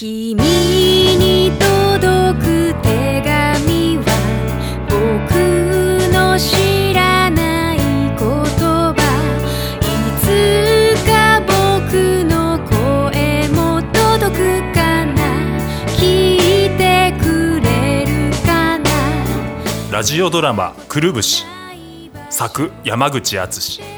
君に届く手紙は僕の知らない言葉。いつか僕の声も届くかな聞いてくれるかなラジオドラマ「くるぶし」作山口敦。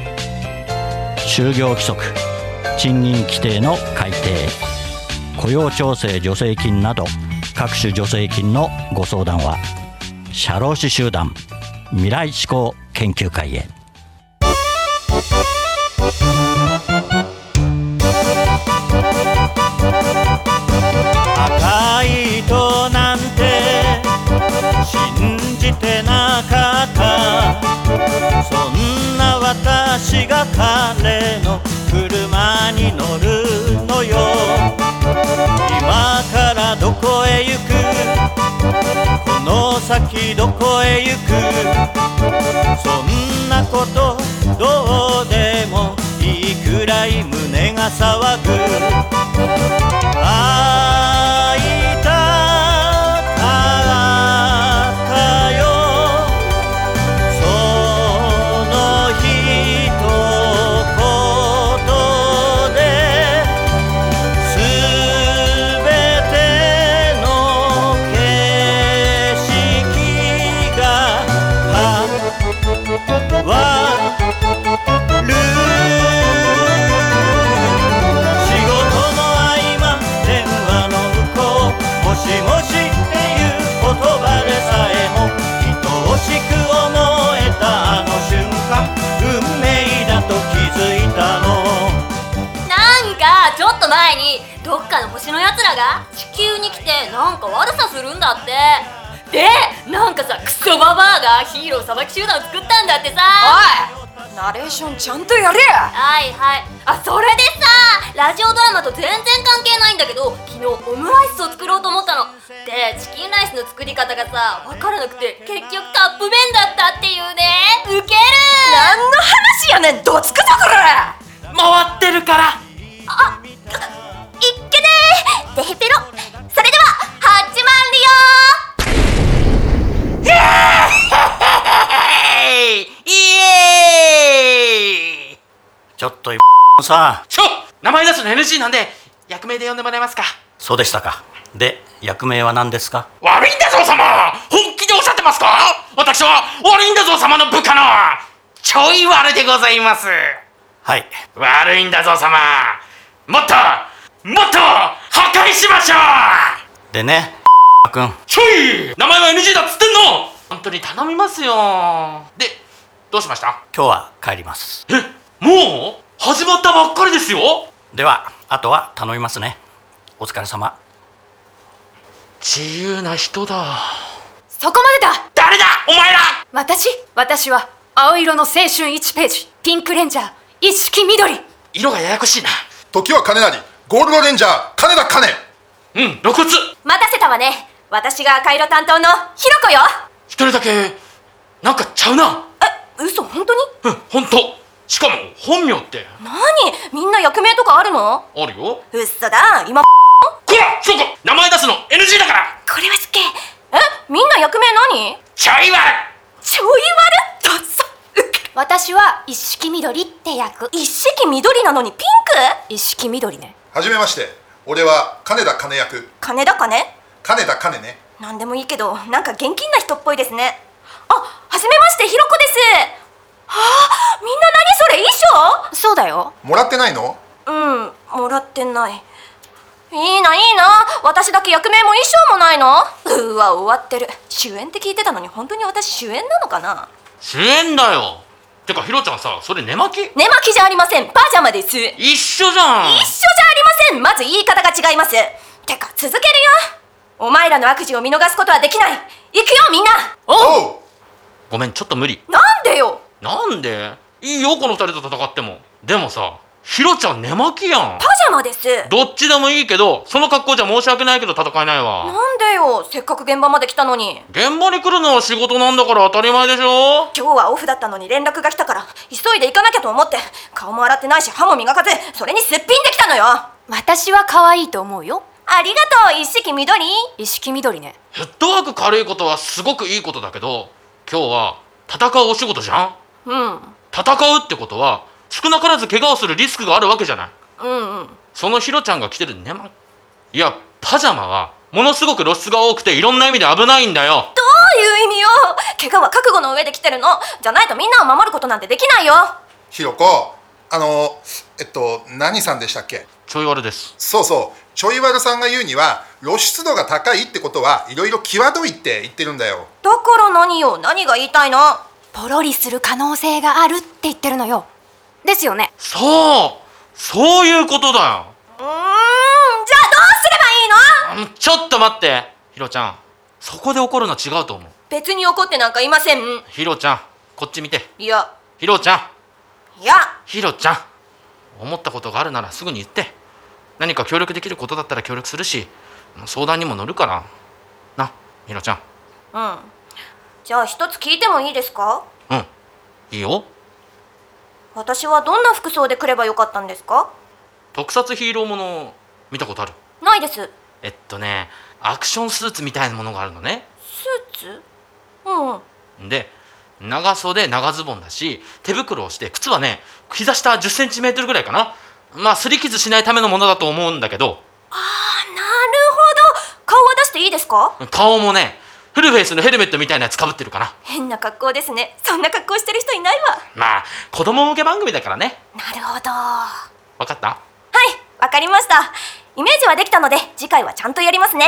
就業規則賃金規定の改定雇用調整助成金など各種助成金のご相談は社労士集団未来志向研究会へ。彼の車に乗るのよ。今からどこへ行く？この先どこへ行く？そんなことどうでもいいくらい胸が騒ぐ。前にどっかの星のやつらが地球に来てなんか悪さするんだって。でなんかさクソババアがヒーロー裁き集団を作ったんだってさ。おいナレーションちゃんとやれ。やはいはい。あそれでさラジオドラマと全然関係ないんだけど昨日オムライスを作ろうと思ったの。でチキンライスの作り方がさ分からなくて結局カップ麺だったっていうね。ウケる。何の話やねんどつくぞこらとさちょ名前出すの NG なんで役名で呼んでもらえますか。そうでしたか。で役名は何ですか？悪いんだぞ様。本気でおっしゃってますか。私は悪いんだぞ様の部下の。ちょい悪でございます。はい。悪いんだぞ様。もっともっと破壊しましょう。でね君。ちょい名前は NG だっつってんの。本当に頼みますよ。でどうしました？今日は帰ります。えもう？ですよ。ではあとは頼みますね。お疲れ様。自由な人だ。そこまでだ。誰だ？お前ら！私？私は青色の青春1ページ。ピンクレンジャー。一色緑。色がややこしいな。時は金なり。ゴールドレンジャー。金田金。うん露骨。待たせたわね。私が赤色担当のひろこよ。一人だけなんかちゃうな。え嘘本当に？うん本当しかも本名って。何？みんな役名とかあるの？あるよ。嘘だ。今こらそうか名前出すの NG だから。これは失敬え？みんな役名何？ちょい悪ちょい悪ださ私は一色緑って役。一式緑なのにピンク？一色緑ね。はじめまして。俺は金田金役。金だかね金田金ね。なんでもいいけどなんか現金な人っぽいですね。あはじめましてひろこです。はあみんな何それ？衣装？そうだよ。もらってないの？うんもらってない。いいないいな。私だけ役名も衣装もないの？うわ終わってる。主演って聞いてたのに本当に私主演なのかな？主演だよ。てかひろちゃんさそれ寝巻き？寝巻きじゃありません。パジャマです。一緒一緒じゃん。じゃありません。まず言い方が違います。てか続けるよ。お前らの悪事を見逃すことはできない。行くよみんな。おう。ごめんちょっと無理。なんでよなんで？いいよこの二人と戦っても。でもさひろちゃん寝巻きやん。パジャマです。どっちでもいいけどその格好じゃ申し訳ないけど戦えないわ。なんでよせっかく現場まで来たのに。現場に来るのは仕事なんだから当たり前でしょ？今日はオフだったのに連絡が来たから急いで行かなきゃと思って。顔も洗ってないし歯も磨かずそれにすっぴんできたのよ。あ私は可愛いと思うよ。りがとう一式緑。一色緑ね。フットワーク軽いことはすごくいいことだけど今日は戦うお仕事じゃん？うん。戦うってことは少なからず怪我をするリスクがあるわけじゃない。うんうん。そのヒロちゃんが着てる寝巻いやパジャマはものすごく露出が多くていろんな意味で危ないんだよ。どういう意味よ。怪我は覚悟の上で来てるの？じゃないとみんなを守ることなんてできないよ。ひろこあのえっと何さんでしたっけ？ちょい悪です。そうそう。ちょい悪さんが言うには露出度が高いってことはいろいろ際どいって言ってるんだよ。だから何よ？何が言いたいの？ポロリする可能性があるって言ってるのよ。ですよね？そう！そういうことだよ。うーん。じゃあどうすればいいの？ちょっと待って。ヒロちゃん。そこで怒るの違うと思う。別に怒ってなんかいません。ヒロちゃんこっち見て。いや。ヒロちゃん。いや。ヒロちゃん。思ったことがあるならすぐに言って。何か協力できることだったら協力するし相談にも乗るから。なヒロちゃん。うんじゃあ一つ聞いてもいいですか？うん。いいよ。私はどんな服装で来ればよかったんですか？特撮ヒーローもの見たことある？ないです。えっとねアクションスーツみたいなものがあるのね。スーツ？うん。で長袖長ズボンだし手袋をして靴はね膝下1 0ンチメートルぐらいかな。まあ擦り傷しないためのものだと思うんだけど。あなるほど。顔は出していいですか？顔もねフルフェイスのヘルメットみたいなやつかぶってるかな。変な格好ですね。そんな格好してる人いないわ。まあ子供向け番組だからね。なるほど。は分かった？いわかりました。イメージはできたので次回はちゃんとやりますね。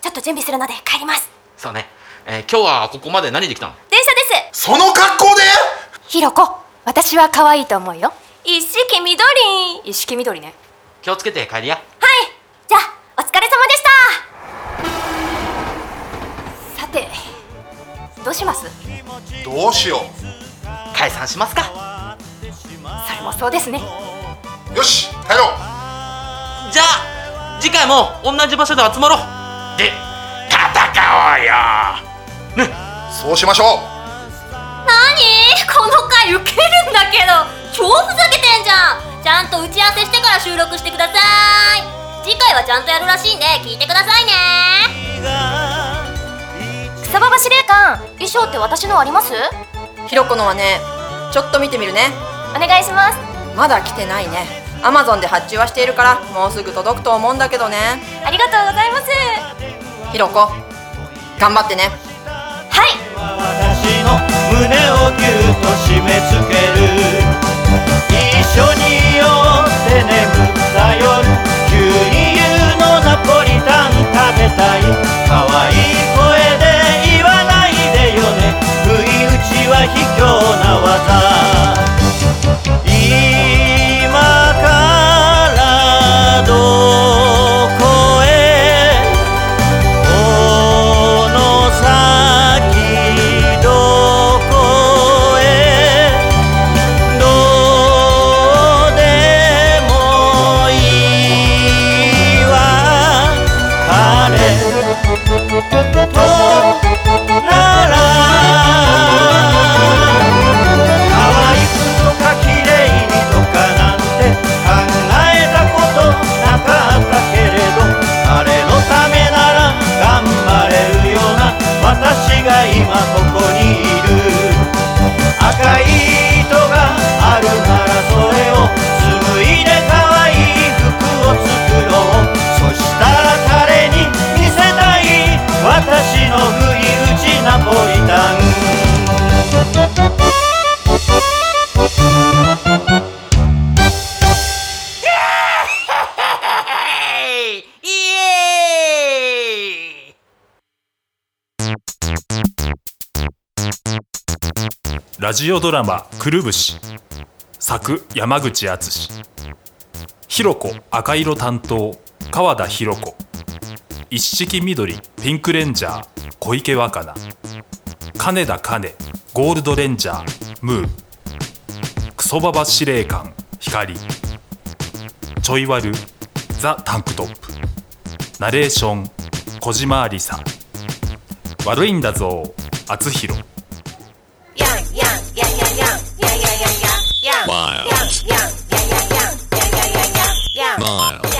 ちょっと準備するので帰ります。そうね、えー今日はここまで何できたの？電車です。その格好で？ひろこ私は可愛いと思うよ。一式緑。一色緑ね。気をつけて帰りや。はいじゃあお疲れ様どうします？どうしよ解散しますか？それもそうですね。うよし帰ろう。じゃあ次回も同じ場所で集まろう。で戦おうよ。ね。そうしましょう。なにこの回ウケるんだけど。超ふざけてんじゃん。ちゃんと打ち合わせしてから収録してください。次回はちゃんとやるらしいんで聞いてくださいね草場司令官衣装って私のあります？ひろこのはねちょっと見てみるね。お願いします。まだ来てないね。アマゾンで発注はしているからもうすぐ届くと思うんだけどね。ありがとうございます。ひろこ頑張ってね。はい。私の胸をぎゅっと締め付ける。一緒に酔って眠った夜急に夕のナポリタン食べたい。可愛い声でラジオドラマ「くるぶし」作山口敦。ひろこ赤色担当。川田ひろ子一色緑ピンクレンジャー。小池若菜。金田金。ゴールドレンジャー。ムー。クソババ司令官。光。ちょいワルザ・タンクトップ。ナレーション。小島ありさ。悪いんだぞ厚弘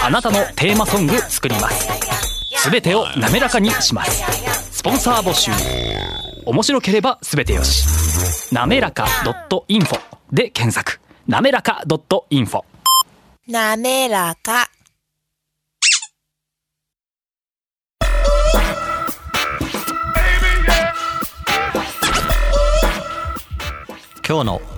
あなたのテーマソング作ります。すべてを滑らかにします。スポンサー募集。面白ければすべてよし。なめらか .info で検索。なめらか .info なめらか。今日の